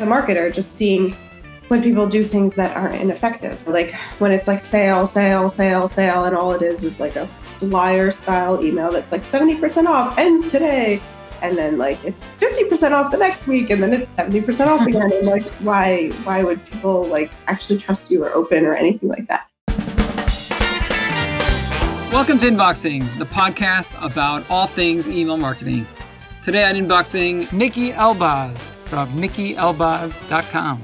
as a marketer, just seeing when people do things that aren't ineffective. Like when it's like sale, sale, sale, sale, and all it is is like a flyer style email that's like 70% off ends today. And then like it's 50% off the next week and then it's 70% off again. and like why why would people like actually trust you or open or anything like that? Welcome to Inboxing, the podcast about all things email marketing. Today on Inboxing, Nikki Elbaz from nikkielbaz.com.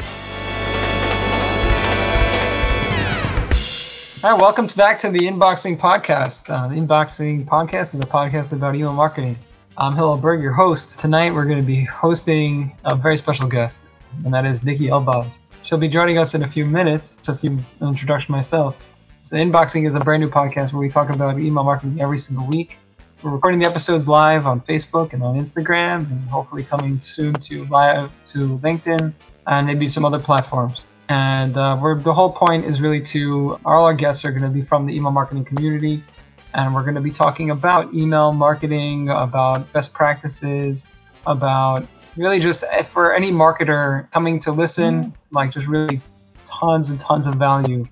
All right, welcome back to the Inboxing Podcast. Uh, the Inboxing Podcast is a podcast about email marketing. I'm Hillel Berg, your host. Tonight, we're going to be hosting a very special guest, and that is Nikki Elbaz. She'll be joining us in a few minutes. It's a few introduction myself. So, Inboxing is a brand new podcast where we talk about email marketing every single week. We're recording the episodes live on Facebook and on Instagram, and hopefully coming soon to live to LinkedIn and maybe some other platforms. And uh, we're, the whole point is really to all our guests are going to be from the email marketing community, and we're going to be talking about email marketing, about best practices, about really just eh, for any marketer coming to listen, mm-hmm. like just really tons and tons of value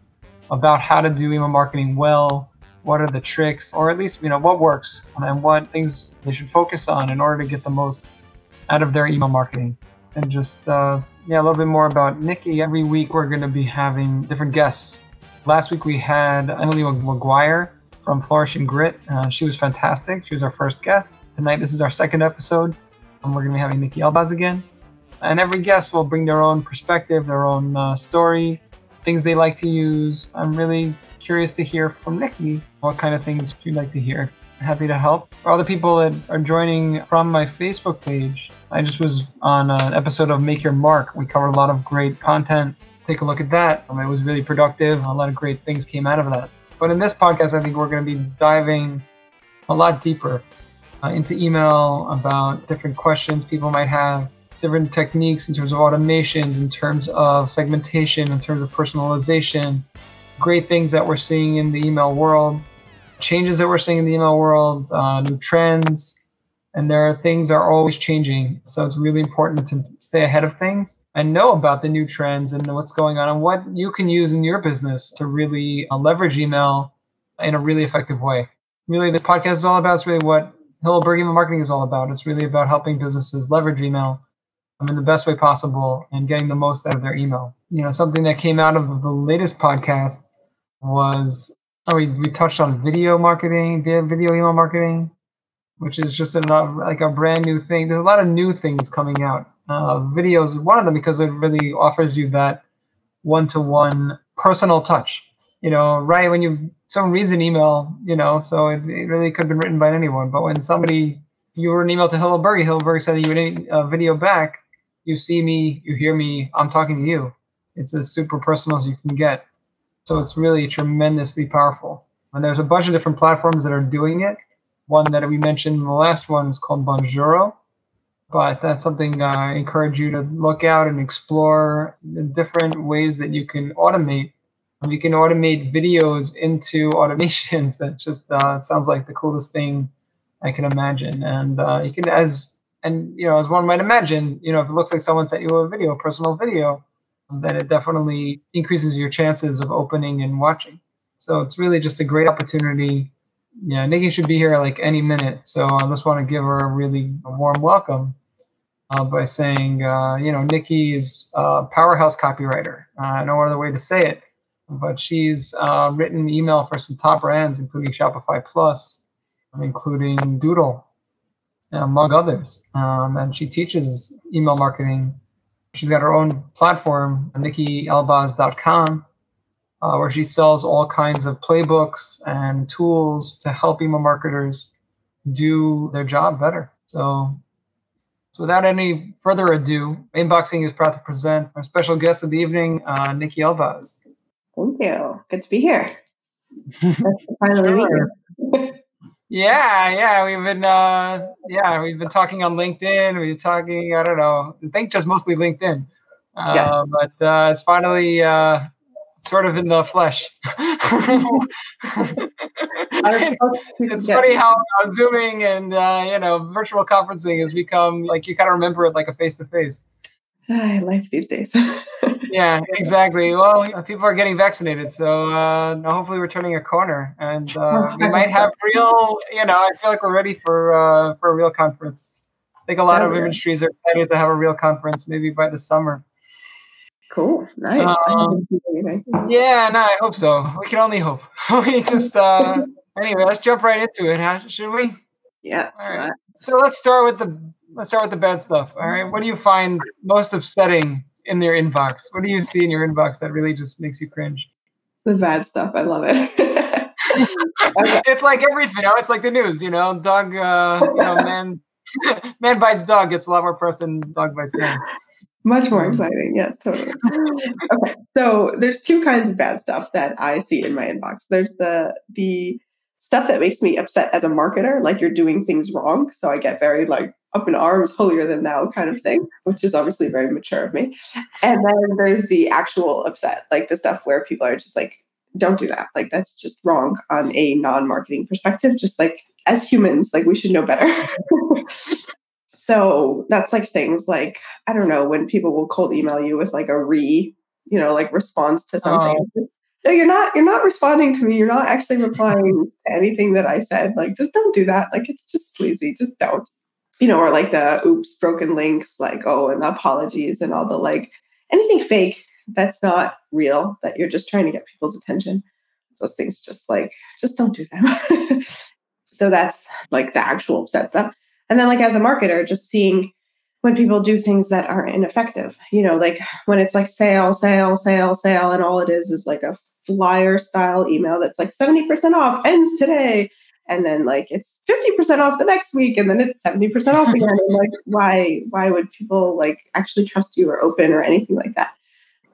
about how to do email marketing well, what are the tricks, or at least you know what works and what things they should focus on in order to get the most out of their email marketing, and just. Uh, yeah, a little bit more about Nikki. Every week we're going to be having different guests. Last week we had Emily McGuire from Flourishing Grit. Uh, she was fantastic. She was our first guest. Tonight, this is our second episode, and we're going to be having Nikki Elbaz again. And every guest will bring their own perspective, their own uh, story, things they like to use. I'm really curious to hear from Nikki what kind of things you'd like to hear. Happy to help. For other people that are joining from my Facebook page, I just was on an episode of Make Your Mark. We covered a lot of great content. Take a look at that. Um, it was really productive. A lot of great things came out of that. But in this podcast, I think we're going to be diving a lot deeper uh, into email about different questions people might have, different techniques in terms of automations, in terms of segmentation, in terms of personalization, great things that we're seeing in the email world, changes that we're seeing in the email world, uh, new trends, and there are things are always changing. So it's really important to stay ahead of things and know about the new trends and what's going on and what you can use in your business to really uh, leverage email in a really effective way. Really, the podcast is all about. It's really what Hillberg Email Marketing is all about. It's really about helping businesses leverage email in the best way possible and getting the most out of their email. You know, something that came out of the latest podcast was oh, we, we touched on video marketing, video email marketing which is just a like a brand new thing. There's a lot of new things coming out. Uh, videos one of them because it really offers you that one-to-one personal touch. You know, right when you someone reads an email, you know, so it, it really could have been written by anyone. But when somebody you were an email to Hillberg, Hillberg said you a video back. You see me, you hear me, I'm talking to you. It's as super personal as you can get. So it's really tremendously powerful. And there's a bunch of different platforms that are doing it one that we mentioned in the last one is called Bonjoro, but that's something I encourage you to look out and explore the different ways that you can automate. You can automate videos into automations. That just uh, sounds like the coolest thing I can imagine. And uh, you can, as and you know, as one might imagine, you know, if it looks like someone sent you a video, a personal video, then it definitely increases your chances of opening and watching. So it's really just a great opportunity yeah, Nikki should be here like any minute. So I just want to give her a really warm welcome uh, by saying, uh, you know, Nikki is a powerhouse copywriter. Uh, no other way to say it, but she's uh, written email for some top brands, including Shopify Plus, including Doodle, among others. Um, and she teaches email marketing. She's got her own platform, nikkielbaz.com uh, where she sells all kinds of playbooks and tools to help email marketers do their job better. So, so without any further ado, Inboxing is proud to present our special guest of the evening, uh, Nikki Elbaz. Thank you. Good to be here. finally sure. yeah, yeah, we've been uh, yeah, we've been talking on LinkedIn. We've been talking, I don't know, I think just mostly LinkedIn. Uh, yeah. But uh, it's finally uh, sort of in the flesh. it's, it's funny how uh, zooming and uh, you know virtual conferencing has become like you kind of remember it like a face to face. Ah, life these days. yeah, exactly. Well, people are getting vaccinated, so uh, hopefully we're turning a corner, and uh, we might have real. You know, I feel like we're ready for uh, for a real conference. I think a lot of industries are excited to have a real conference, maybe by the summer. Cool, nice. Um, yeah, no, I hope so. We can only hope. we just uh, anyway, let's jump right into it, huh? Should we? Yeah. All right. So let's start with the let's start with the bad stuff. All right. What do you find most upsetting in your inbox? What do you see in your inbox that really just makes you cringe? The bad stuff. I love it. okay. It's like everything. You know, it's like the news. You know, dog. Uh, you know, man. man bites dog gets a lot more press than dog bites man. Much more exciting. Yes, totally. okay. So there's two kinds of bad stuff that I see in my inbox. There's the the stuff that makes me upset as a marketer, like you're doing things wrong. So I get very like up in arms, holier than thou kind of thing, which is obviously very mature of me. And then there's the actual upset, like the stuff where people are just like, don't do that. Like that's just wrong on a non-marketing perspective. Just like as humans, like we should know better. so that's like things like, I don't know, when people will cold email you with like a re, you know, like response to oh. something. Oh no, you're not you're not responding to me. You're not actually replying to anything that I said. Like, just don't do that. Like, it's just sleazy. Just don't. You know, or like the oops, broken links, like, oh, and apologies and all the like anything fake that's not real, that you're just trying to get people's attention. Those things just like, just don't do them. so that's like the actual upset stuff. And then like as a marketer, just seeing when people do things that are ineffective, you know, like when it's like sale, sale, sale, sale, and all it is is like a flyer style email that's like 70% off ends today and then like it's 50% off the next week and then it's 70% off again. And like why why would people like actually trust you or open or anything like that?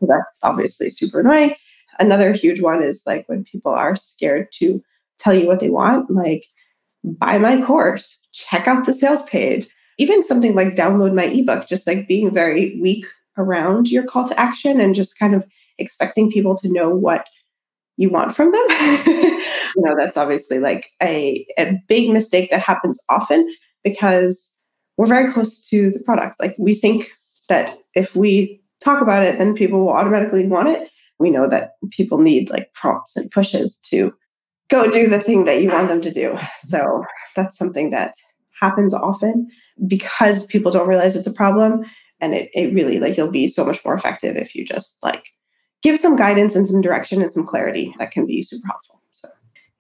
So that's obviously super annoying. Another huge one is like when people are scared to tell you what they want like buy my course check out the sales page even something like download my ebook just like being very weak around your call to action and just kind of expecting people to know what you want from them. you know, that's obviously like a, a big mistake that happens often because we're very close to the product. Like we think that if we talk about it, then people will automatically want it. We know that people need like prompts and pushes to go do the thing that you want them to do. So that's something that happens often because people don't realize it's a problem. And it, it really like you'll be so much more effective if you just like give some guidance and some direction and some clarity that can be super helpful. So,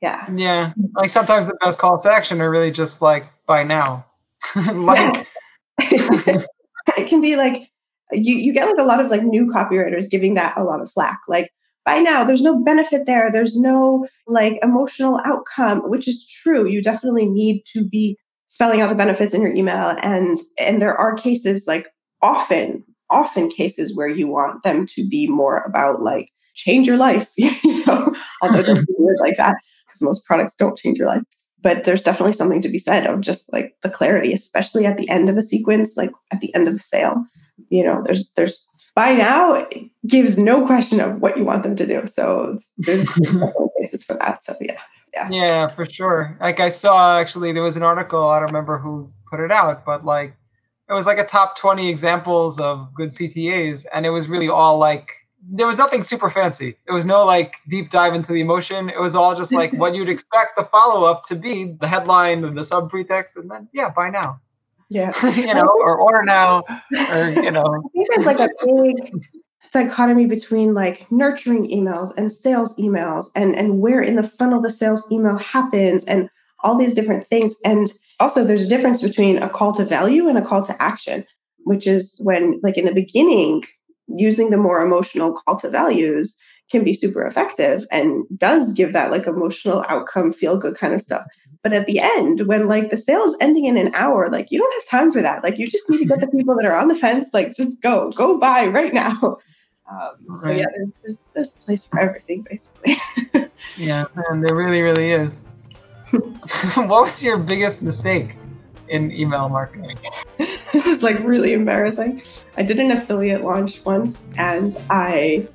yeah. Yeah. Like sometimes the best calls to action are really just like by now. like it can be like you you get like a lot of like new copywriters giving that a lot of flack. Like by now there's no benefit there. There's no like emotional outcome, which is true. You definitely need to be spelling out the benefits in your email and and there are cases like often often cases where you want them to be more about like change your life, you know, although don't do like that because most products don't change your life. But there's definitely something to be said of just like the clarity, especially at the end of a sequence, like at the end of a sale. You know, there's there's by now it gives no question of what you want them to do. So there's basis for that. So yeah. Yeah. yeah, for sure. Like I saw actually there was an article, I don't remember who put it out, but like it was like a top 20 examples of good CTAs. And it was really all like, there was nothing super fancy. There was no like deep dive into the emotion. It was all just like what you'd expect the follow up to be the headline and the sub pretext. And then, yeah, buy now. Yeah. you know, or order now, or, you know. I think there's like a big dichotomy between like nurturing emails and sales emails and, and where in the funnel the sales email happens and all these different things. And also there's a difference between a call to value and a call to action which is when like in the beginning using the more emotional call to values can be super effective and does give that like emotional outcome feel good kind of stuff. But at the end when like the sale is ending in an hour like you don't have time for that. Like you just need to get the people that are on the fence like just go go buy right now. Um, so yeah there's, there's, there's place for everything basically. Yeah and there really really is what was your biggest mistake in email marketing? this is like really embarrassing. I did an affiliate launch once and I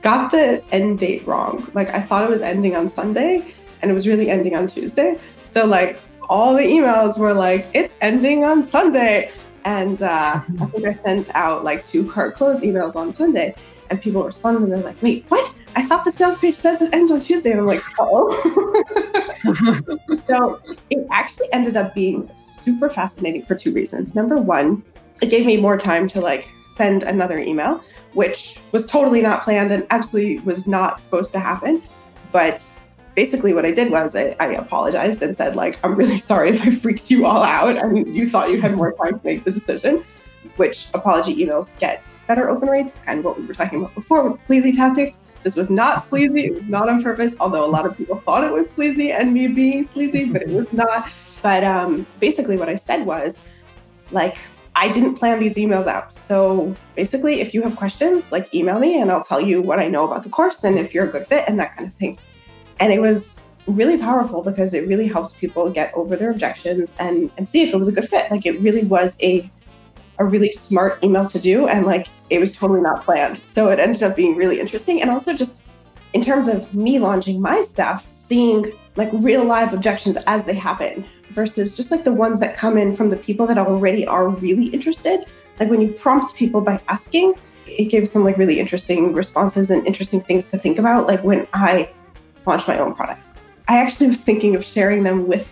got the end date wrong. Like I thought it was ending on Sunday and it was really ending on Tuesday. So like all the emails were like, it's ending on Sunday. And uh, I think I sent out like two cart close emails on Sunday, and people responded and they're like, "Wait, what? I thought the sales page says it ends on Tuesday." And I'm like, "Oh." so it actually ended up being super fascinating for two reasons. Number one, it gave me more time to like send another email, which was totally not planned and absolutely was not supposed to happen. But basically what I did was I, I, apologized and said, like, I'm really sorry if I freaked you all out and you thought you had more time to make the decision, which apology emails get better open rates, kind of what we were talking about before with sleazy tactics. This was not sleazy, it was not on purpose, although a lot of people thought it was sleazy and me being sleazy, but it was not. But um, basically what I said was, like, I didn't plan these emails out. So basically, if you have questions, like email me and I'll tell you what I know about the course and if you're a good fit and that kind of thing. And it was really powerful because it really helps people get over their objections and, and see if it was a good fit. Like it really was a a really smart email to do and like it was totally not planned. So it ended up being really interesting. And also just in terms of me launching my stuff, seeing like real live objections as they happen versus just like the ones that come in from the people that already are really interested. Like when you prompt people by asking, it gives some like really interesting responses and interesting things to think about. Like when I launch my own products, I actually was thinking of sharing them with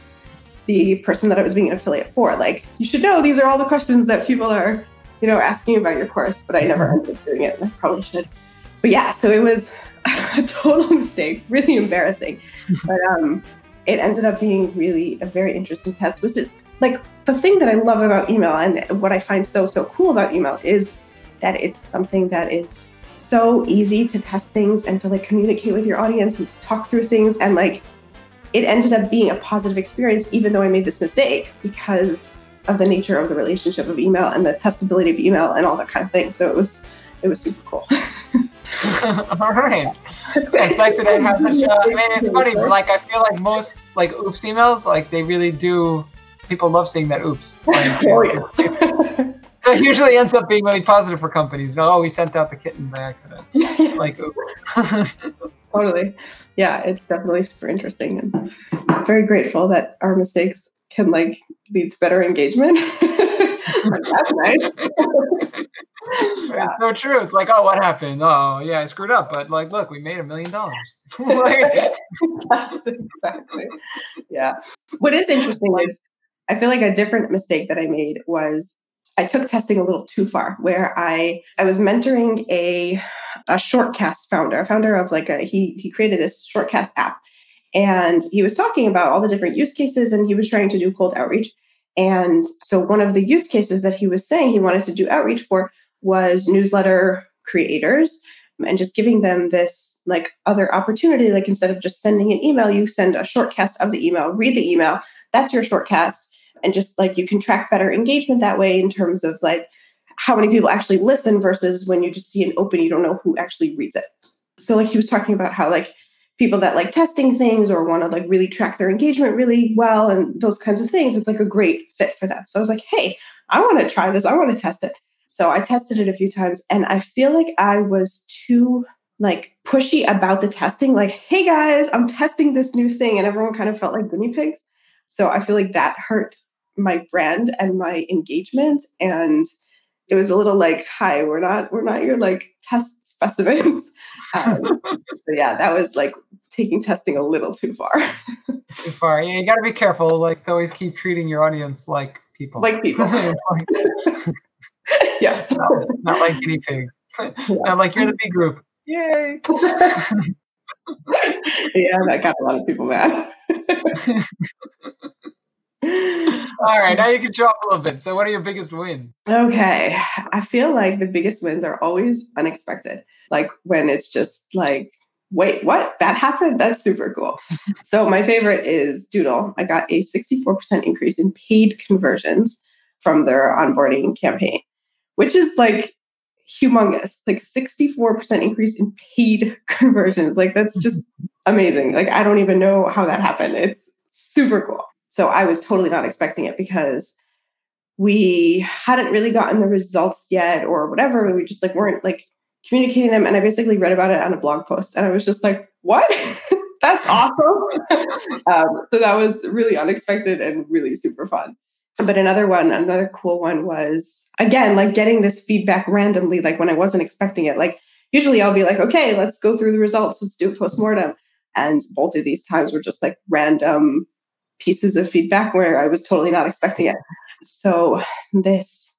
the person that I was being an affiliate for. Like, you should know these are all the questions that people are, you know, asking about your course, but I never ended up doing it and I probably should. But yeah, so it was a total mistake, really embarrassing. but um it ended up being really a very interesting test, which is like the thing that I love about email and what I find so, so cool about email is that it's something that is so easy to test things and to like communicate with your audience and to talk through things. And like it ended up being a positive experience, even though I made this mistake because of the nature of the relationship of email and the testability of email and all that kind of thing. So it was, it was super cool. all right it's nice that I have such a, I mean, it's funny, but like I feel like most like oops emails, like they really do. People love seeing that oops. Like, oh, so it usually ends up being really positive for companies. Oh, we sent out the kitten by accident. like oops. Totally. Yeah, it's definitely super interesting and very grateful that our mistakes can like lead to better engagement. That's nice yeah. It's so true. It's like, oh, what happened? Oh, yeah, I screwed up. But like, look, we made a million dollars. exactly. Yeah. What is interesting is I feel like a different mistake that I made was I took testing a little too far, where I I was mentoring a a shortcast founder, a founder of like a he he created this shortcast app, and he was talking about all the different use cases, and he was trying to do cold outreach. And so one of the use cases that he was saying he wanted to do outreach for was newsletter creators and just giving them this like other opportunity. Like instead of just sending an email you send a shortcast of the email read the email that's your shortcast. And just like you can track better engagement that way in terms of like how many people actually listen versus when you just see an open you don't know who actually reads it. So like he was talking about how like people that like testing things or want to like really track their engagement really well and those kinds of things it's like a great fit for them. So i was like hey i want to try this. I want to test it. So I tested it a few times and I feel like I was too like pushy about the testing like hey guys i'm testing this new thing and everyone kind of felt like guinea pigs. So i feel like that hurt my brand and my engagement and it was a little like hi we're not we're not your like test specimens um, but yeah that was like taking testing a little too far too far yeah you got to be careful like always keep treating your audience like people like people yes. Not, not, like guinea pigs. Yeah. Not like you're the B group. Yay. yeah, that got a lot of people mad. All right, now you can drop a little bit. So, what are your biggest wins? Okay, I feel like the biggest wins are always unexpected. Like when it's just like, wait, what? That happened? That's super cool. so, my favorite is Doodle. I got a 64% increase in paid conversions from their onboarding campaign which is like humongous like 64% increase in paid conversions like that's just amazing like i don't even know how that happened it's super cool so i was totally not expecting it because we hadn't really gotten the results yet or whatever. We just like weren't like communicating them. And i basically read about it on a blog post. And i was just like what? That's awesome. Um, so that was really unexpected and really super fun. But another one, another cool one was again, like getting this feedback randomly, like when I wasn't expecting it. Like usually I'll be like, okay, let's go through the results, let's do a postmortem. And both of these times were just like random pieces of feedback where I was totally not expecting it. So this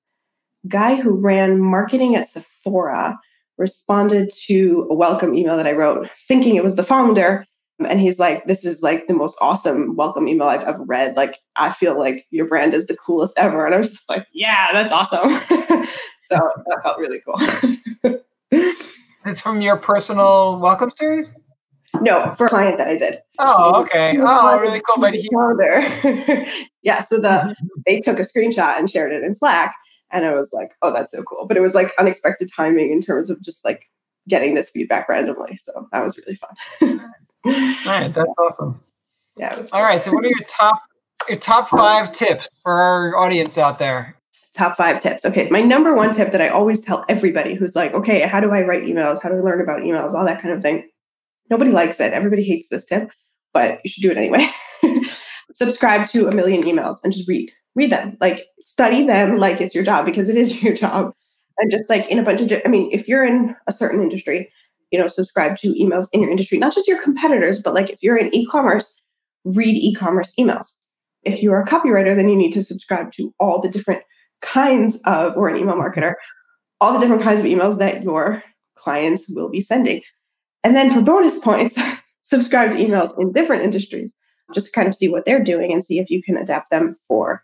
guy who ran marketing at Sephora responded to a welcome email that I wrote, thinking it was the founder. And he's like, This is like the most awesome welcome email I've ever read. Like, I feel like your brand is the coolest ever. And I was just like, Yeah, that's awesome. so that felt really cool. it's from your personal welcome series? No, for a client that I did. Oh, okay. Oh, really cool. But he... there. yeah, so the mm-hmm. they took a screenshot and shared it in Slack. And I was like, oh, that's so cool. But it was like unexpected timing in terms of just like getting this feedback randomly. So that was really fun. All right, that's awesome. Yeah, it was. All right, so what are your top your top five tips for our audience out there? Top five tips. Okay, my number one tip that I always tell everybody who's like, okay, how do I write emails? How do I learn about emails? All that kind of thing. Nobody likes it. Everybody hates this tip, but you should do it anyway. Subscribe to a million emails and just read. Read them. Like study them like it's your job because it is your job. And just like in a bunch of, I mean, if you're in a certain industry, you know, subscribe to emails in your industry, not just your competitors, but like if you're in e-commerce, read e-commerce emails. If you're a copywriter, then you need to subscribe to all the different kinds of, or an email marketer, all the different kinds of emails that your clients will be sending. And then for bonus points, subscribe to emails in different industries just to kind of see what they're doing and see if you can adapt them for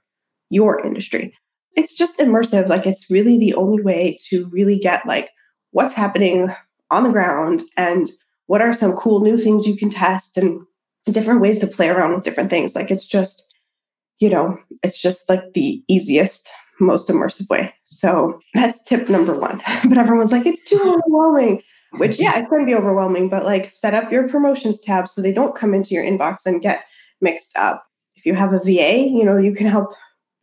your industry. It's just immersive. Like it's really the only way to really get like what's happening on the ground and what are some cool new things you can test and different ways to play around with different things. Like it's just, you know, it's just like the easiest, most immersive way. So that's tip number one. but everyone's like, it's too overwhelming. Which yeah, it can be overwhelming, but like set up your promotions tab so they don't come into your inbox and get mixed up. If you have a VA, you know, you can help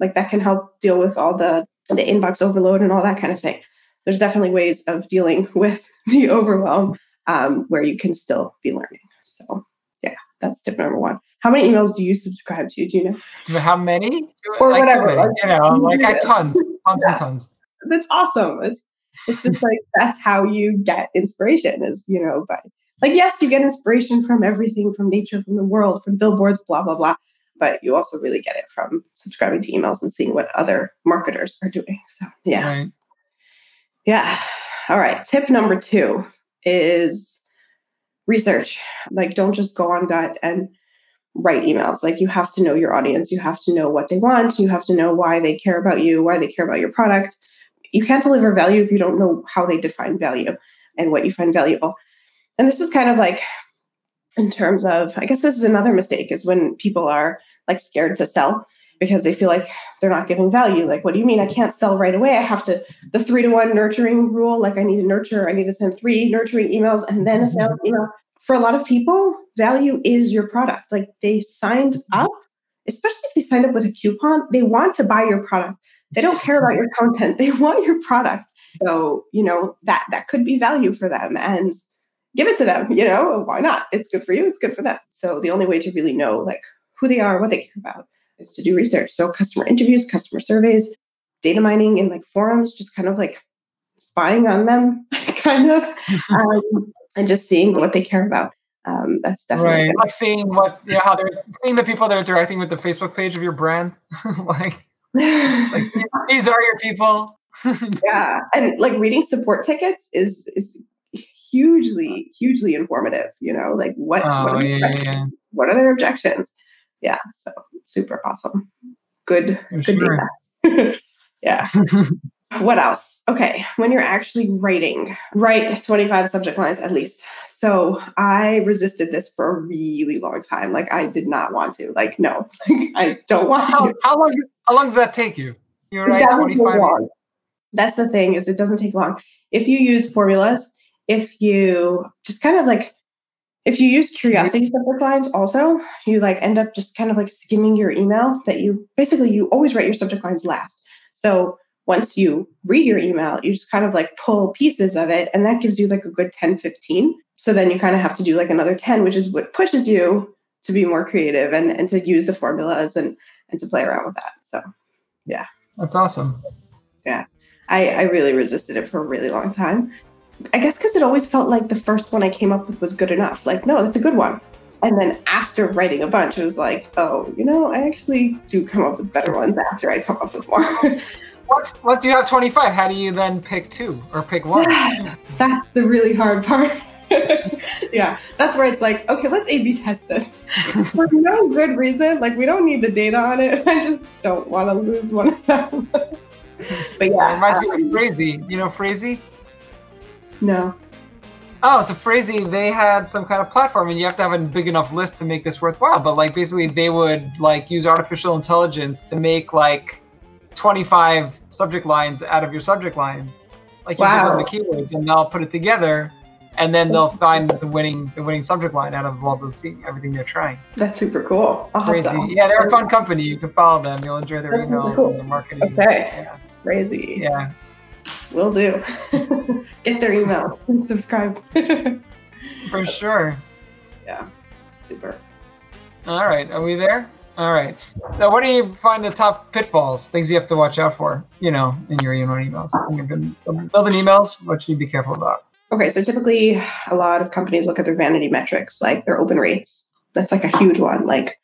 like that can help deal with all the the inbox overload and all that kind of thing. There's definitely ways of dealing with the overwhelm um, where you can still be learning. So yeah, that's tip number one. How many emails do you subscribe to? Do you know? How many? Or like whatever. Like, you know, like tons, tons yeah. and tons. That's awesome. It's it's just like that's how you get inspiration is, you know, by like yes, you get inspiration from everything, from nature, from the world, from billboards, blah, blah, blah. But you also really get it from subscribing to emails and seeing what other marketers are doing. So yeah. Right. Yeah. All right. Tip number two is research. Like don't just go on gut and write emails. Like you have to know your audience. You have to know what they want. You have to know why they care about you, why they care about your product you can't deliver value if you don't know how they define value and what you find valuable. And this is kind of like in terms of, I guess this is another mistake is when people are like scared to sell because they feel like they're not giving value. Like, what do you mean I can't sell right away? I have to, the three to one nurturing rule, like I need to nurture, I need to send three nurturing emails and then a sales mm-hmm. email. For a lot of people, value is your product. Like they signed mm-hmm. up, especially if they signed up with a coupon, they want to buy your product. They don't care about your content. They want your product. So, you know, that that could be value for them and give it to them, you know, why not? It's good for you, it's good for them. So the only way to really know like who they are, what they care about is to do research. So customer interviews, customer surveys, data mining in like forums, just kind of like spying on them, kind of, um, and just seeing what they care about. Um, that's definitely right. Like seeing what, you know, how they're seeing the people that are interacting with the Facebook page of your brand, like like, these are your people. yeah, and like reading support tickets is is hugely hugely informative. You know, like what oh, what, are yeah, yeah. what are their objections? Yeah, so super awesome. Good For good sure. data. yeah. what else? Okay, when you're actually writing, write 25 subject lines at least. So I resisted this for a really long time. Like I did not want to. Like no, like, I don't want how, to. How long? How long does that take you? You're right. Twenty five. That's the thing is it doesn't take long. If you use formulas, if you just kind of like if you use curiosity mm-hmm. subject lines also you like end up just kind of like skimming your email that you basically you always write your subject lines last so once you read your email you just kind of like pull pieces of it and that gives you like a good 10 15 so then you kind of have to do like another 10, which is what pushes you to be more creative and, and to use the formulas and, and to play around with that. So Yeah. That's awesome. Yeah. I, I really resisted it for a really long time. I guess because it always felt like the first one I came up with was good enough. Like, no, that's a good one. And then after writing a bunch, it was like, oh, you know, I actually do come up with better ones after I come up with more. Once, once you have 25, how do you then pick two or pick one? that's the really hard part. yeah, that's where it's like, okay, let's A B test this for no good reason. Like, we don't need the data on it. I just don't want to lose one of them. but yeah, it reminds um, me of Phrasee. You know Phrasee? No. Oh, so Phrasee, they had some kind of platform, and you have to have a big enough list to make this worthwhile. But like, basically, they would like use artificial intelligence to make like 25 subject lines out of your subject lines. Like you wow. give them the keywords, and they'll put it together and then they'll find the winning the winning subject line out of all the see everything they're trying. That's super cool. Crazy. Yeah, they're a fun company. You can follow them. You'll enjoy their That's emails cool. and their marketing. Okay. Yeah. Crazy. Yeah. Will do. Get their email and subscribe. For sure. Yeah. Super. All right. Are we there? All right. Now, what do you find the top pitfalls, things you have to watch out for, you know, in your email emails? Building emails, what should you be careful about? Okay, so typically a lot of companies look at their vanity metrics, like their open rates. That's like a huge one. Like,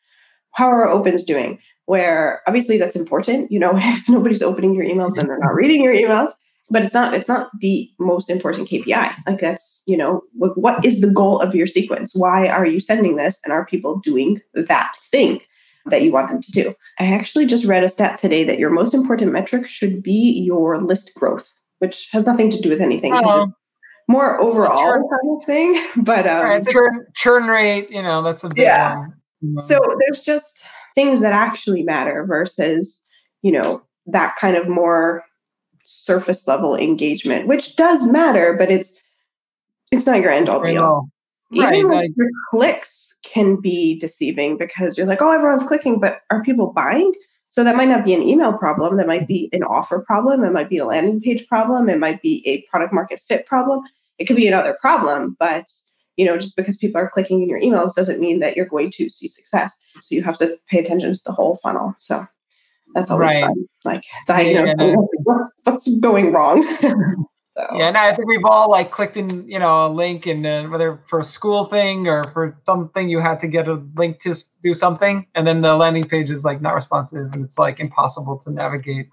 how are opens doing? Where obviously that's important. You know, if nobody's opening your emails, then they're not reading your emails. But it's not. It's not the most important KPI. Like that's you know, like what is the goal of your sequence? Why are you sending this? And are people doing that thing? That you want them to do. I actually just read a stat today that your most important metric should be your list growth, which has nothing to do with anything. Oh more overall churn, kind of thing. But um, right, churn, churn rate, you know, that's a big yeah. one. Mm-hmm. So there's just things that actually matter versus, you know, that kind of more surface level engagement, which does matter, but it's it's not your end all all. Right, Even like your clicks can be deceiving because you're like, oh, everyone's clicking, but are people buying? So that might not be an email problem. That might be an offer problem. It might be a landing page problem. It might be a product market fit problem. It could be another problem, but you know, just because people are clicking in your emails doesn't mean that you're going to see success. So you have to pay attention to the whole funnel. So that's always right. fun. Like diagnosing yeah. what's, what's going wrong. So yeah, and I think we've all like clicked in, you know, a link and uh, whether for a school thing or for something you had to get a link to do something, and then the landing page is like not responsive and it's like impossible to navigate.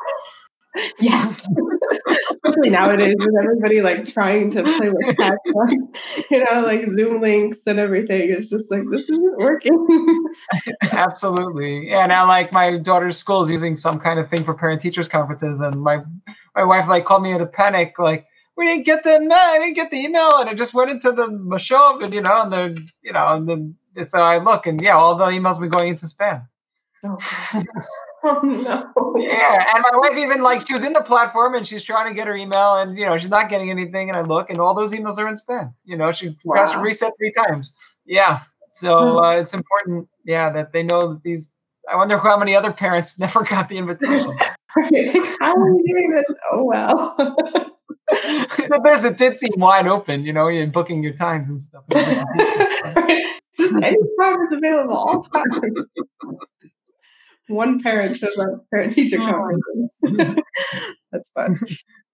Yes. Especially nowadays with everybody like trying to play with text, you know, like Zoom links and everything. It's just like this isn't working. Absolutely. And Now like my daughter's school is using some kind of thing for parent teachers conferences and my my wife like called me in a panic, like, we didn't get the email, I didn't get the email, and it just went into the Mashov, and you know, and the you know, and then so I look, and yeah, all the emails been going into spam. Oh, oh, no. Yeah, and my wife even like she was in the platform and she's trying to get her email, and you know she's not getting anything. And I look, and all those emails are in spam. You know, she wow. has to reset three times. Yeah, so hmm. uh, it's important. Yeah, that they know that these. I wonder how many other parents never got the invitation. how are you doing this Oh well? but this, it did seem wide open, you know, in booking your times and stuff. Just any time is available, all times. One parent shows up parent teacher conference. That's fun.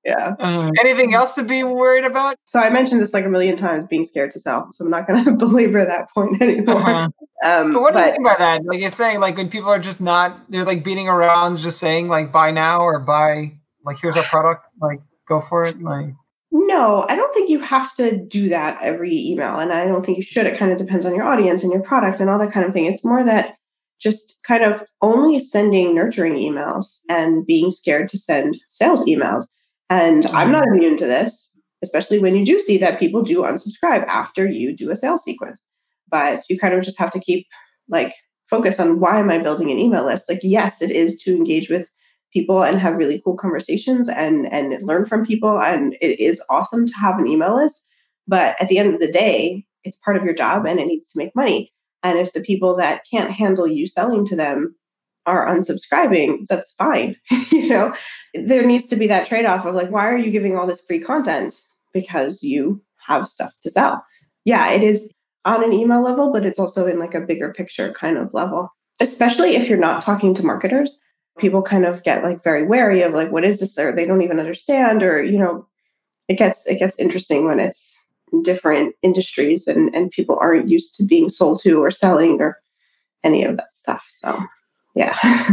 Yeah. Uh, anything else to be worried about? So I mentioned this like a million times, being scared to sell. So I'm not going to belabor that point anymore. Uh-huh. Um, but what but, do you mean by that? Like you're saying, like when people are just not, they're like beating around, just saying like buy now or buy, like here's our product, like go for it, like. No, I don't think you have to do that every email, and I don't think you should. It kind of depends on your audience and your product and all that kind of thing. It's more that just kind of only sending nurturing emails and being scared to send sales emails. And I'm not mm-hmm. immune to this, especially when you do see that people do unsubscribe after you do a sales sequence. But you kind of just have to keep like focus on why am I building an email list? Like, yes, it is to engage with people and have really cool conversations and and learn from people. And it is awesome to have an email list. But at the end of the day, it's part of your job and it needs to make money. And if the people that can't handle you selling to them are unsubscribing, that's fine. you know, there needs to be that trade off of like, why are you giving all this free content? Because you have stuff to sell. Yeah, it is on an email level, but it's also in like a bigger picture kind of level, especially if you're not talking to marketers. people kind of get like very wary of like what is this or they don't even understand or you know it gets it gets interesting when it's different industries and and people aren't used to being sold to or selling or any of that stuff. So yeah.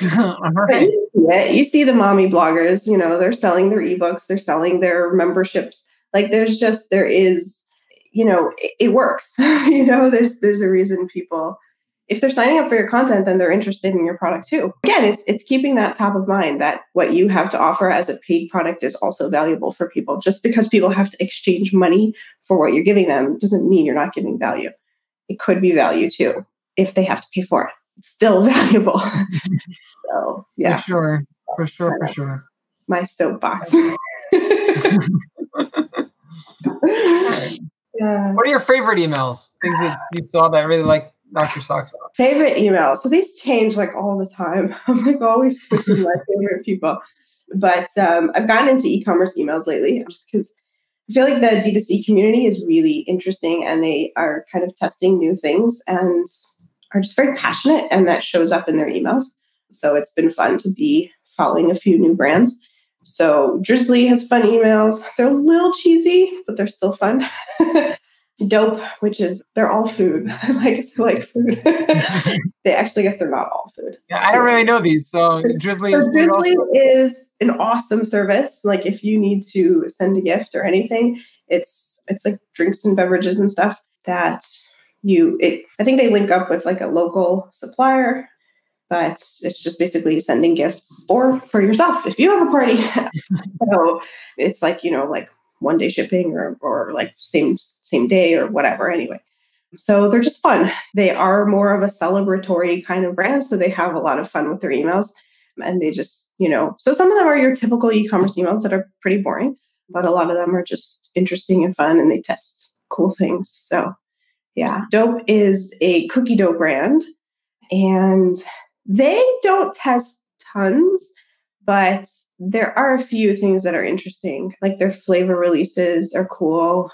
Right. you, see you see the mommy bloggers you know they're selling their ebooks they're selling their memberships. Like there's just there is you know it, it works. You know there's there's a reason people if they're signing up for your content then they're interested in your product too again it's it's keeping that top of mind that what you have to offer as a paid product is also valuable for people just because people have to exchange money for what you're giving them doesn't mean you're not giving value it could be value too if they have to pay for it it's still valuable so yeah For sure. For sure. For sure. my soapbox yeah What are your favorite emails? Things that you saw that I really like knocked your socks off. favorite emails. So these change like all the time. I'm like always switching my favorite people. But um, I've gotten into e-commerce emails lately just because I feel like the D2C community is really interesting and they are kind of testing new things and are just very passionate and that shows up in their emails. So it's been fun to be following a few new brands. So Drizly has fun emails. They're a little cheesy, but they're still fun. Dope, which is they're all food. I like like food. they actually I guess they're not all food. Yeah, I don't really know these. So Drizly So is Drizly is an awesome service. Like if you need to send a gift or anything, it's it's like drinks and beverages and stuff that you it I think they link up with like a local supplier, but it's just basically sending gifts or for yourself if you have a party. so it's like, you know, like one day shipping or or like same same day or whatever anyway. So they're just fun. They are more of a celebratory kind of brand. So they have a lot of fun with their emails and they just, you know, so some of them are your typical e-commerce emails that are pretty boring, but a lot of them are just interesting and fun and they test cool things. So yeah, Dope is a cookie dough brand and they don't test tons, but there are a few things that are interesting. Like their flavor releases are cool.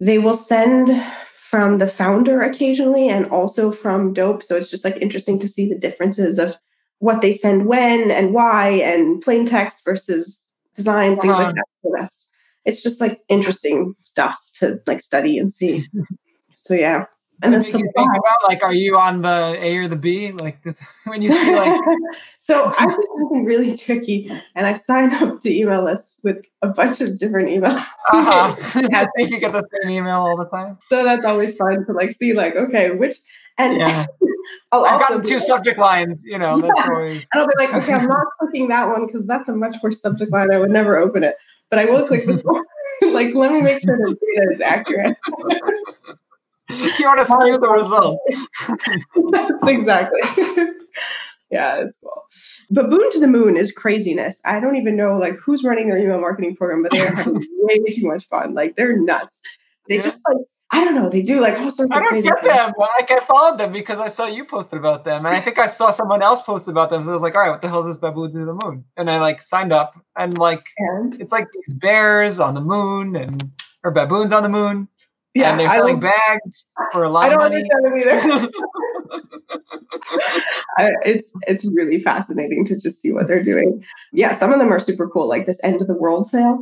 They will send from the founder occasionally and also from Dope. So it's just like interesting to see the differences of what they send when and why and plain text versus design, things Uh-huh. like that. So that's it's just like interesting stuff to like study and see. so yeah. And the think about like, are you on the A or the B? Like this when you see like so I did something really tricky, and I signed up to email lists with a bunch of different emails. uh-huh. yeah, see if you get the same email all the time. so that's always fun to like see, like, okay, which and Yeah. I'll I've gotten two like- subject lines, you know, that's always and I'll be like, okay, I'm not clicking that one because that's a much worse subject line. I would never open it, but I will click this one. like, let me make sure the data is accurate. You want to skew the result. That's exactly. yeah, it's cool. Baboon to the Moon is craziness. I don't even know like who's running their email marketing program, but they are having way too much fun. Like they're nuts. They Yeah. just like I don't know. They do like all sorts I don't get things. them. Like I followed them because I saw you posted about them, and I think I saw someone else post about them. So I was like, all right, what the hell is this baboon to the moon? And I like signed up, and like And it's like these bears on the moon and or baboons on the moon, yeah, and they're selling bags for a lot I of don't money. understand them either. I, it's it's really fascinating to just see what they're doing. Yeah, some of them are super cool, like this end of the world sale.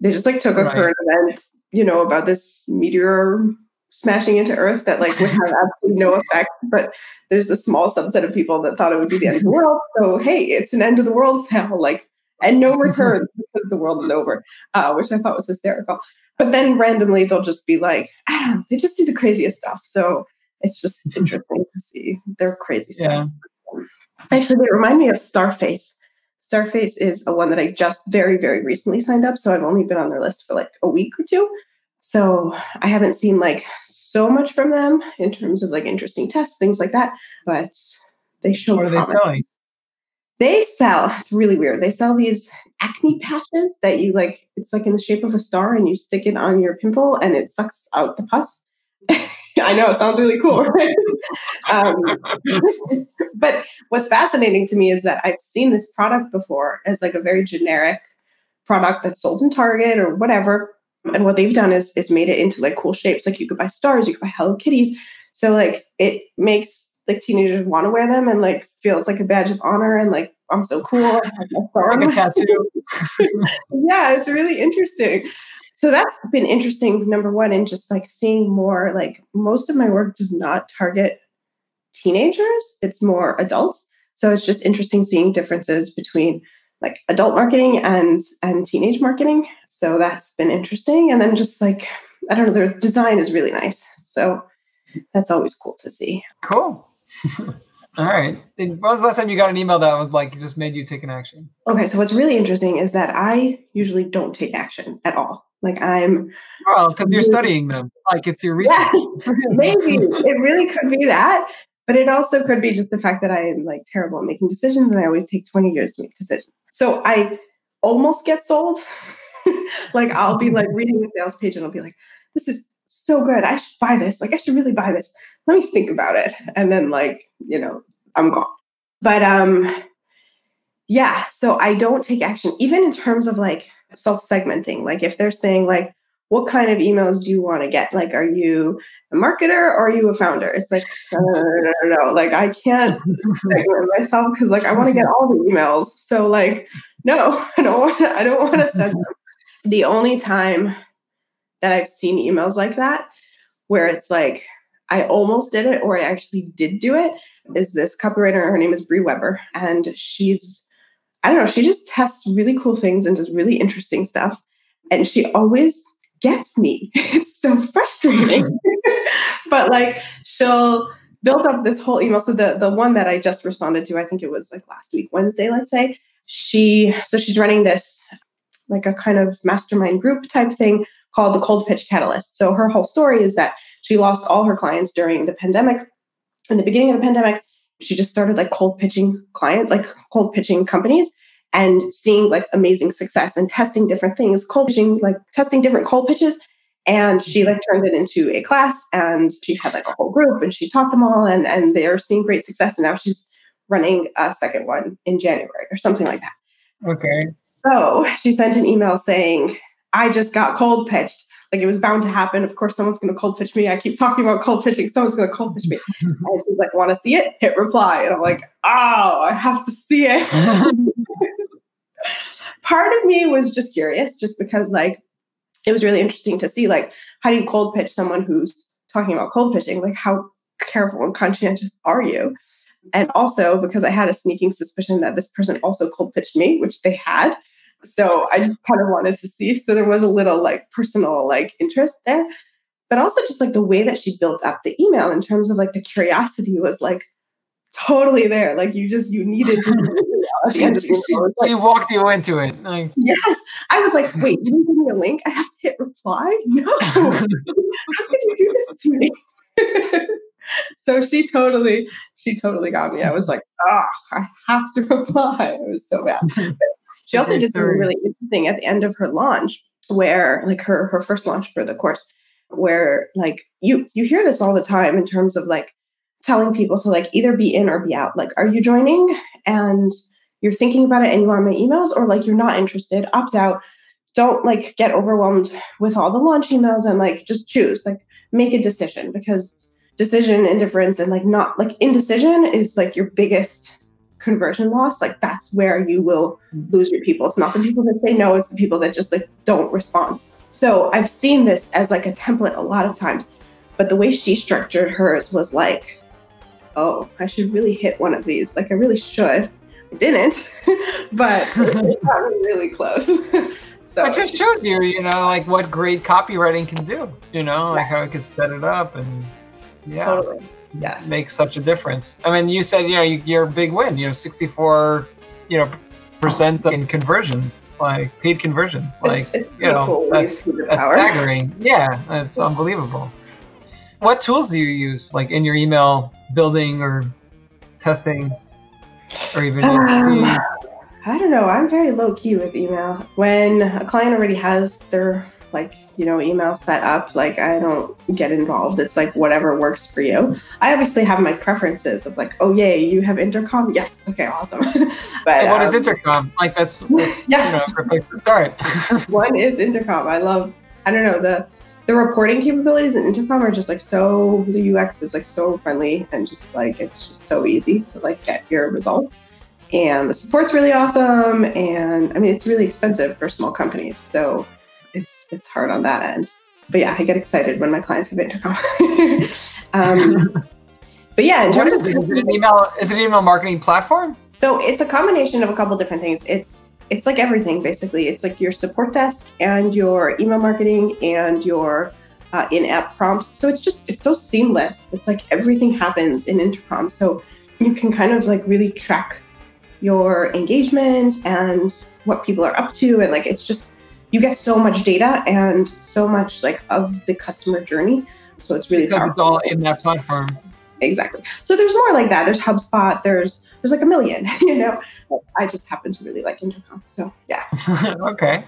They just like took a Right. current event, you know, about this meteor smashing into Earth that like would have absolutely no effect, but there's a small subset of people that thought it would be the end of the world. So hey, it's an end of the world sale, like and no return because the world is over, uh, which I thought was hysterical. But then randomly they'll just be like, I don't know, they just do the craziest stuff. So it's just hmm. interesting to see their crazy Yeah. stuff. Actually, they remind me of Starface. Starface is a one that I just very, very recently signed up. So I've only been on their list for like a week or two. So I haven't seen like so much from them in terms of like interesting tests, things like that. But they show What are they selling? They sell, it's really weird. They sell these acne patches that you like, it's like in the shape of a star and you stick it on your pimple and it sucks out the pus. I know, it sounds really cool, right? um, but what's fascinating to me is that I've seen this product before as like a very generic product that's sold in Target or whatever. And what they've done is is made it into like cool shapes. Like you could buy stars, you could buy Hello Kitties. So like it makes like teenagers want to wear them and like feels like a badge of honor and like I'm so cool. like a tattoo. yeah, it's really interesting. So that's been interesting, number one, and just like seeing more, like most of my work does not target teenagers, it's more adults. So it's just interesting seeing differences between like adult marketing and and teenage marketing. So that's been interesting. And then just like I don't know, their design is really nice. So that's always cool to see. Cool. All right. When was the last time you got an email that was like just made you take an action? Okay, so what's really interesting is that I usually don't take action at all. Like I'm well, because you're mm. studying them. Like it's your research. Yeah, maybe it really could be that, but it also could be just the fact that I am like terrible at making decisions, and I always take 20 years to make decisions. So I almost get sold. like I'll be like reading the sales page, and I'll be like, "This is so good. I should buy this. Like I should really buy this. Let me think about it." And then like you know I'm gone. But um, yeah. So I don't take action, even in terms of like self-segmenting. Like if they're saying like, what kind of emails do you want to get? Like, are you a marketer or are you a founder? It's like, no, no, no, no, no. Like, I can't segment myself because like I want to get all the emails. So like, no, I don't want. I don't want to send them. The only time that I've seen emails like that, where it's like I almost did it or I actually did do it, is this copywriter. Her name is Bree Weber, and she's I don't know. She just tests really cool things and does really interesting stuff, and she always gets me. It's so frustrating. but like she'll build up this whole email. So the the one that I just responded to, I think it was like last week, Wednesday, let's say. She so she's running this like a kind of mastermind group type thing called the Cold Pitch Catalyst. So her whole story is that she lost all her clients during the pandemic. In the beginning of the pandemic, she just started like cold pitching clients, like cold pitching companies and seeing like amazing success and testing different things, cold pitching, like testing different cold pitches. And she like turned it into a class and she had like a whole group and she taught them all and, and they're seeing great success. And now she's running a second one in January or something like that. Okay. So she sent an email saying, I just got cold pitched. Like it was bound to happen. Of course, someone's going to cold pitch me. I keep talking about cold pitching. Someone's going to cold pitch me. and she's like, want to see it? Hit reply. And I'm like, oh, I have to see it. Part of me was just curious, just because like it was really interesting to see like how do you cold pitch someone who's talking about cold pitching? Like how careful and conscientious are you? And also because I had a sneaking suspicion that this person also cold pitched me, which they had. So I just kind of wanted to see. So there was a little like personal like interest there. But also just like the way that she built up the email in terms of like the curiosity was like totally there. Like you just you needed to she, she, she, walked you into it. Like, yes. I was like, wait, you give me a link? I have to hit reply? No. How could you do this to me? so she totally, she totally got me. I was like, oh, I have to reply. It was so bad. But she also did something really interesting at the end of her launch, where like her her first launch for the course, where like you you hear this all the time in terms of like telling people to like either be in or be out. Like, are you joining? And you're thinking about it and you want my emails, or like you're not interested, opt out. Don't like get overwhelmed with all the launch emails and like just choose, like make a decision because decision indifference and like not like indecision is like your biggest conversion loss. Like that's where you will lose your people. It's not the people that say no, it's the people that just like don't respond. So I've seen this as like a template a lot of times, but the way she structured hers was like, oh, I should really hit one of these. Like I really should. I didn't, but it got really close. so it just shows you, you know, like what great copywriting can do. You know, like how it could set it up and yeah, totally. Yes, make such a difference. I mean, you said you know you, your big win. You know, sixty-four, you know, percent in conversions, like paid conversions. Like it's, it's you know, cool that's, that's staggering. Yeah, it's unbelievable. What tools do you use, like in your email building or testing? or even um, I don't know. I'm very low key with email. When a client already has their like you know email set up, like I don't get involved. It's like whatever works for you. I obviously have my preferences of like, oh yay, you have intercom. Yes, okay, awesome. but so what um, is intercom? Like that's, that's yes. you know, place to start. One is intercom. I love. I don't know the the reporting capabilities in Intercom are just like so the UX is like so friendly and just like it's just so easy to like get your results. And the support's really awesome. And I mean it's really expensive for small companies. So it's it's hard on that end. But yeah, I get excited when my clients have Intercom. um, but yeah, in terms of is is it an email is it an email marketing platform? So it's a combination of a couple different things. It's it's like everything basically. It's like your support desk and your email marketing and your uh, in-app prompts. So it's just it's so seamless. It's like everything happens in Intercom. So you can kind of like really track your engagement and what people are up to, and like it's just you get so much data and so much like of the customer journey. So it's really because powerful. it's all in that platform. Exactly. So there's more like that. There's HubSpot. There's there's like a million, you know. I just happen to really like Intercom. So yeah. okay.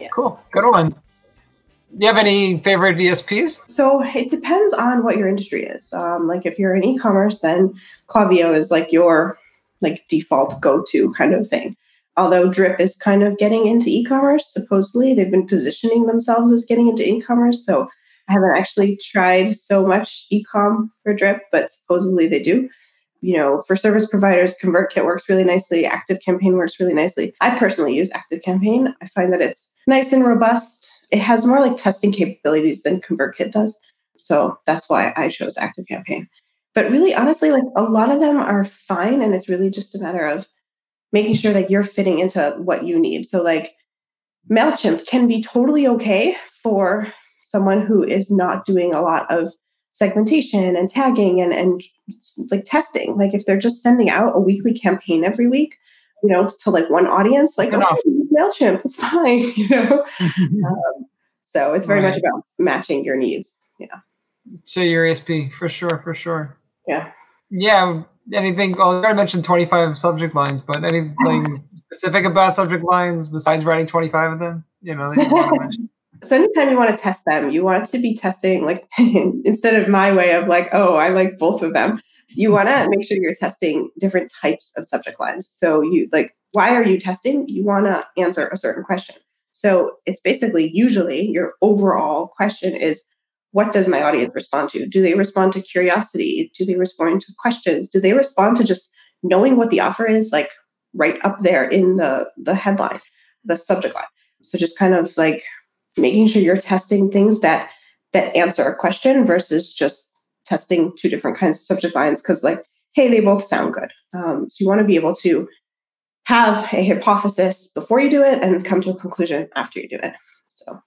Yeah. Cool. Good one. Do you have any favorite ESPs? So it depends on what your industry is. Um, like if you're in e-commerce, then Klaviyo is like your like default go-to kind of thing. Although Drip is kind of getting into e-commerce, supposedly they've been positioning themselves as getting into e-commerce. So I haven't actually tried so much e-com for Drip, but supposedly they do you know, for service providers, ConvertKit works really nicely. Active Campaign works really nicely. I personally use Active Campaign. I find that it's nice and robust. It has more like testing capabilities than ConvertKit does. So that's why I chose Active Campaign. But really, honestly, like a lot of them are fine. And it's really just a matter of making sure that you're fitting into what you need. So, like, MailChimp can be totally okay for someone who is not doing a lot of segmentation and tagging and, and like testing. Like if they're just sending out a weekly campaign every week, you know, to like one audience, like okay, MailChimp, it's fine, you know. um, so it's very right. much about matching your needs. Yeah. So your ESP for sure, for sure. Yeah. Yeah. Anything? Well, I mentioned 25 subject lines, but anything specific about subject lines besides writing 25 of them? You know, So anytime you want to test them, you want to be testing like instead of my way of like, oh, I like both of them. You want to mm-hmm. make sure you're testing different types of subject lines. So you like, why are you testing? You want to answer a certain question. So it's basically usually your overall question is what does my audience respond to? Do they respond to curiosity? Do they respond to questions? Do they respond to just knowing what the offer is like right up there in the the headline, the subject line? So just kind of like making sure you're testing things that that answer a question versus just testing two different kinds of subject lines because like hey they both sound good um, so you want to be able to have a hypothesis before you do it and come to a conclusion after you do it so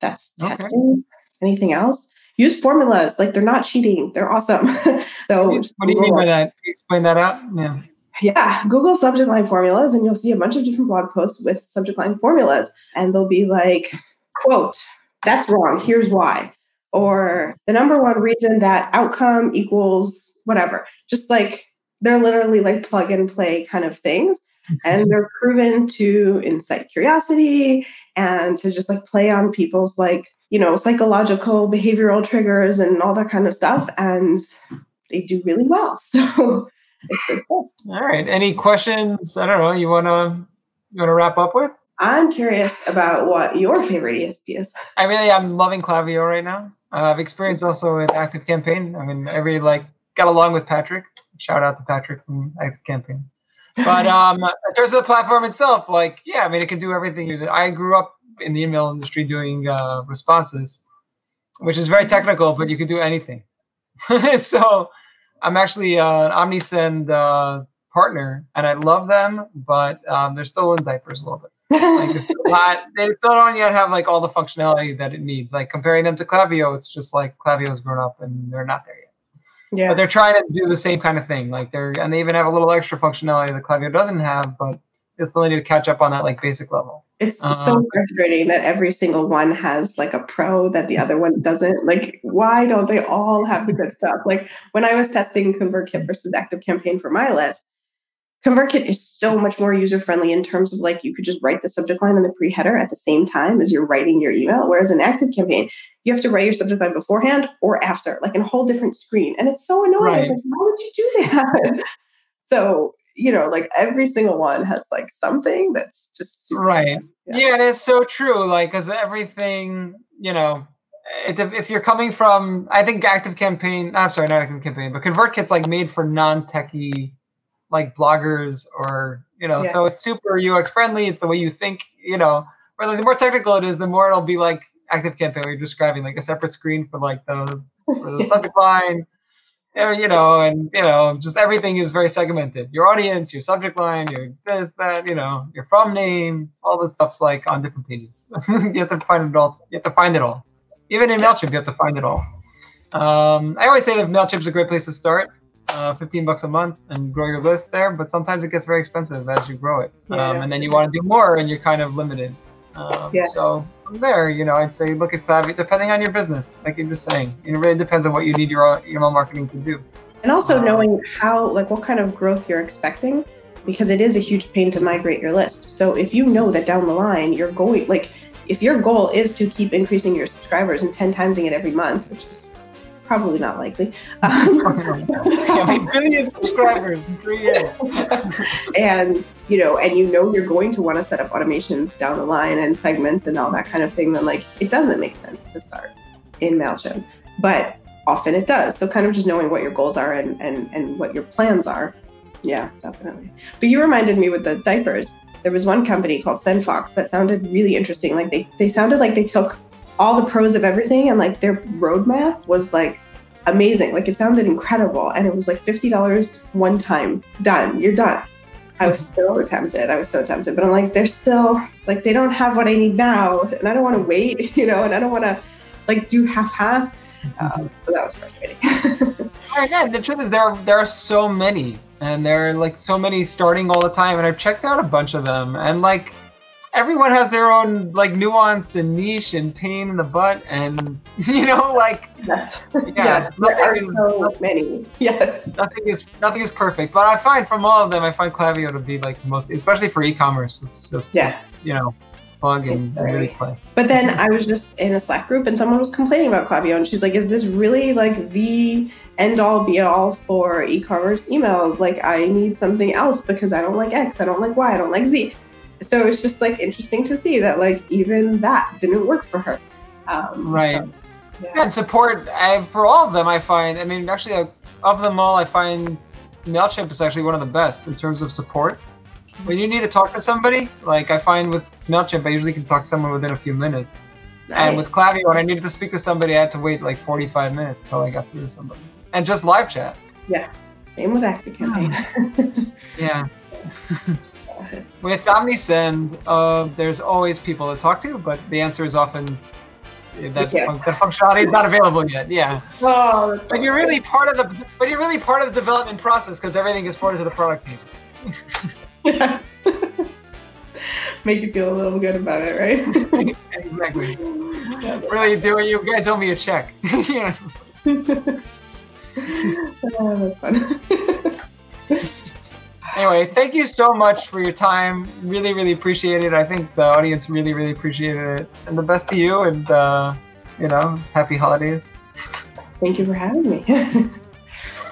that's okay. testing anything else use formulas like they're not cheating they're awesome so what do you mean by that explain that out yeah yeah, Google subject line formulas, and you'll see a bunch of different blog posts with subject line formulas. And they'll be like, quote, that's wrong. Here's why. Or the number one reason that outcome equals whatever. Just like they're literally like plug and play kind of things. Mm-hmm. And they're proven to incite curiosity and to just like play on people's like, you know, psychological behavioral triggers and all that kind of stuff. And they do really well. So it's good stuff. All right. Any questions? I don't know. You wanna you wanna wrap up with? I'm curious about what your favorite ESP is. I really I'm loving Klaviyo right now. Uh, I've experienced also with Active Campaign. I mean, every like got along with Patrick. Shout out to Patrick from Active Campaign. But um, in terms of the platform itself, like yeah, I mean, it can do everything. I grew up in the email industry doing uh, Responsys, which is very technical, but you can do anything. so I'm actually uh, an OmniSend uh, partner, and I love them, but um, they're still in diapers a little bit like it's not, they still don't yet have like all the functionality that it needs. Like comparing them to Klaviyo, it's just like Klaviyo's grown up and they're not there yet. Yeah. But they're trying to do the same kind of thing. Like they're and they even have a little extra functionality that Klaviyo doesn't have, but they still need to catch up on that like basic level. It's um, so frustrating that every single one has like a pro that the other one doesn't. Like, why don't they all have the good stuff? Like when I was testing ConvertKit versus Active Campaign for my list, ConvertKit is so much more user friendly in terms of like you could just write the subject line and the pre header at the same time as you're writing your email. Whereas in active campaign, you have to write your subject line beforehand or after, like in a whole different screen. And it's so annoying. Right. It's like, why would you do that? so, you know, like every single one has like something that's just right. Yeah. yeah, it's so true. Like, because everything, you know, if if you're coming from, I think Active Campaign. I'm sorry, not Active Campaign, but ConvertKit's like made for non-techie, like bloggers or you know. Yeah. So it's super UX friendly. It's the way you think, you know. Where like, the more technical it is, the more it'll be like Active Campaign. Where you're describing like a separate screen for like the, for the Yes. subject line. Yeah, you know, and you know, just everything is very segmented. Your audience, your subject line, your this, that, you know, your from name, all this stuff's like on different pages. you have to find it all. You have to find it all. Even in Mailchimp, you have to find it all. Um, I always say that Mailchimp's a great place to start. Uh, 15 bucks a month and grow your list there, but sometimes it gets very expensive as you grow it. Yeah. Um, and then you want to do more and you're kind of limited. Um, Yeah. So from there, you know, I'd say look at Klaviyo, depending on your business, like you're just saying. It really depends on what you need your email marketing to do. And also Um, knowing how, like, what kind of growth you're expecting, because it is a huge pain to migrate your list. So if you know that down the line you're going, like, if your goal is to keep increasing your subscribers and 10 timesing it every month, which is probably not likely, um, mean, billion subscribers in three years. and you know, and you know you're going to want to set up automations down the line and segments and all that kind of thing, then like it doesn't make sense to start in Mailchimp, but often it does. So kind of just knowing what your goals are and and and what your plans are. Yeah, definitely. But you reminded me with the diapers. There was one company called SendFox that sounded really interesting. Like they they sounded like they took all the pros of everything and like their roadmap was like amazing. Like it sounded incredible. And it was like $50 one time, done. You're done. I was so tempted. I was so tempted. But I'm like, they're still like they don't have what I need now. And I don't want to wait, you know, and I don't want to like do half half. Um, so that was frustrating. Right, yeah, the truth is there are, there are so many, and there are like so many starting all the time, and I've checked out a bunch of them, and like everyone has their own like nuanced and niche and pain in the butt, and you know like yes. yeah, yes. There are nothing is so many. Yes. nothing is nothing is perfect, but I find from all of them, I find Klaviyo to be like the most, especially for e-commerce. It's just Yeah. you know plug and, really play. But then I was just in a Slack group and someone was complaining about Klaviyo and she's like, is this really like the end all be all for e-commerce emails? Like I need something else because I don't like X, I don't like Y, I don't like Z. So it's just like interesting to see that like even that didn't work for her. Um, Right. so, yeah. And support I, for all of them, I find. I mean, actually, uh, of them all, I find Mailchimp is actually one of the best in terms of support. When you need to talk to somebody, like I find with Mailchimp, I usually can talk to someone within a few minutes. And with Klaviyo, when I needed to speak to somebody, I had to wait like 45 minutes till I got through to somebody. And just live chat. Yeah. Same with Active Campaign. Yeah. It's- With OmniSend, uh, there's always people to talk to, but the answer is often that Yeah. that functionality is not available yet. Yeah. oh, But you're really part of the but you're really part of the development process because everything is forwarded to the product team. yes. Make you feel a little good about it, right? exactly. Really do it. You guys owe me a check. yeah. oh, that's fun. Anyway, thank you so much for your time. Really, really appreciate it. I think the audience really, really appreciated it. And the best to you and uh, you know, happy holidays. Thank you for having me.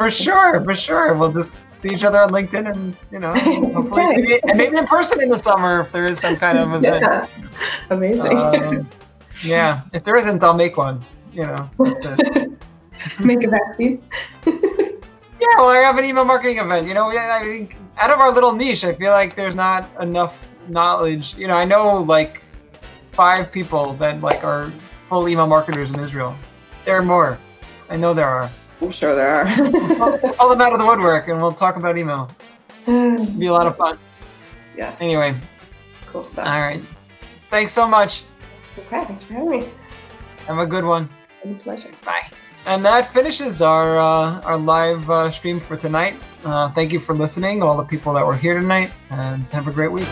For sure, for sure. We'll just see each other on LinkedIn and you know, hopefully Okay. maybe, and maybe in person in the summer if there is some kind of event. yeah. Amazing. Um, yeah. If there isn't, I'll make one. You know, that's it. Make a vaccine. Yeah, well, I have an email marketing event. You know, I think out of our little niche, I feel like there's not enough knowledge. You know, I know like five people that like are full email marketers in Israel. There are more. I know there are. I'm sure there are. All them out of the woodwork, and we'll talk about email. It'll be a lot of fun. yes. Anyway, Cool stuff. all right. Thanks so much. Okay, thanks for having me. Have a good one. A pleasure. Bye. And that finishes our uh, our live uh, stream for tonight. Uh, thank you for listening, all the people that were here tonight, and have a great week.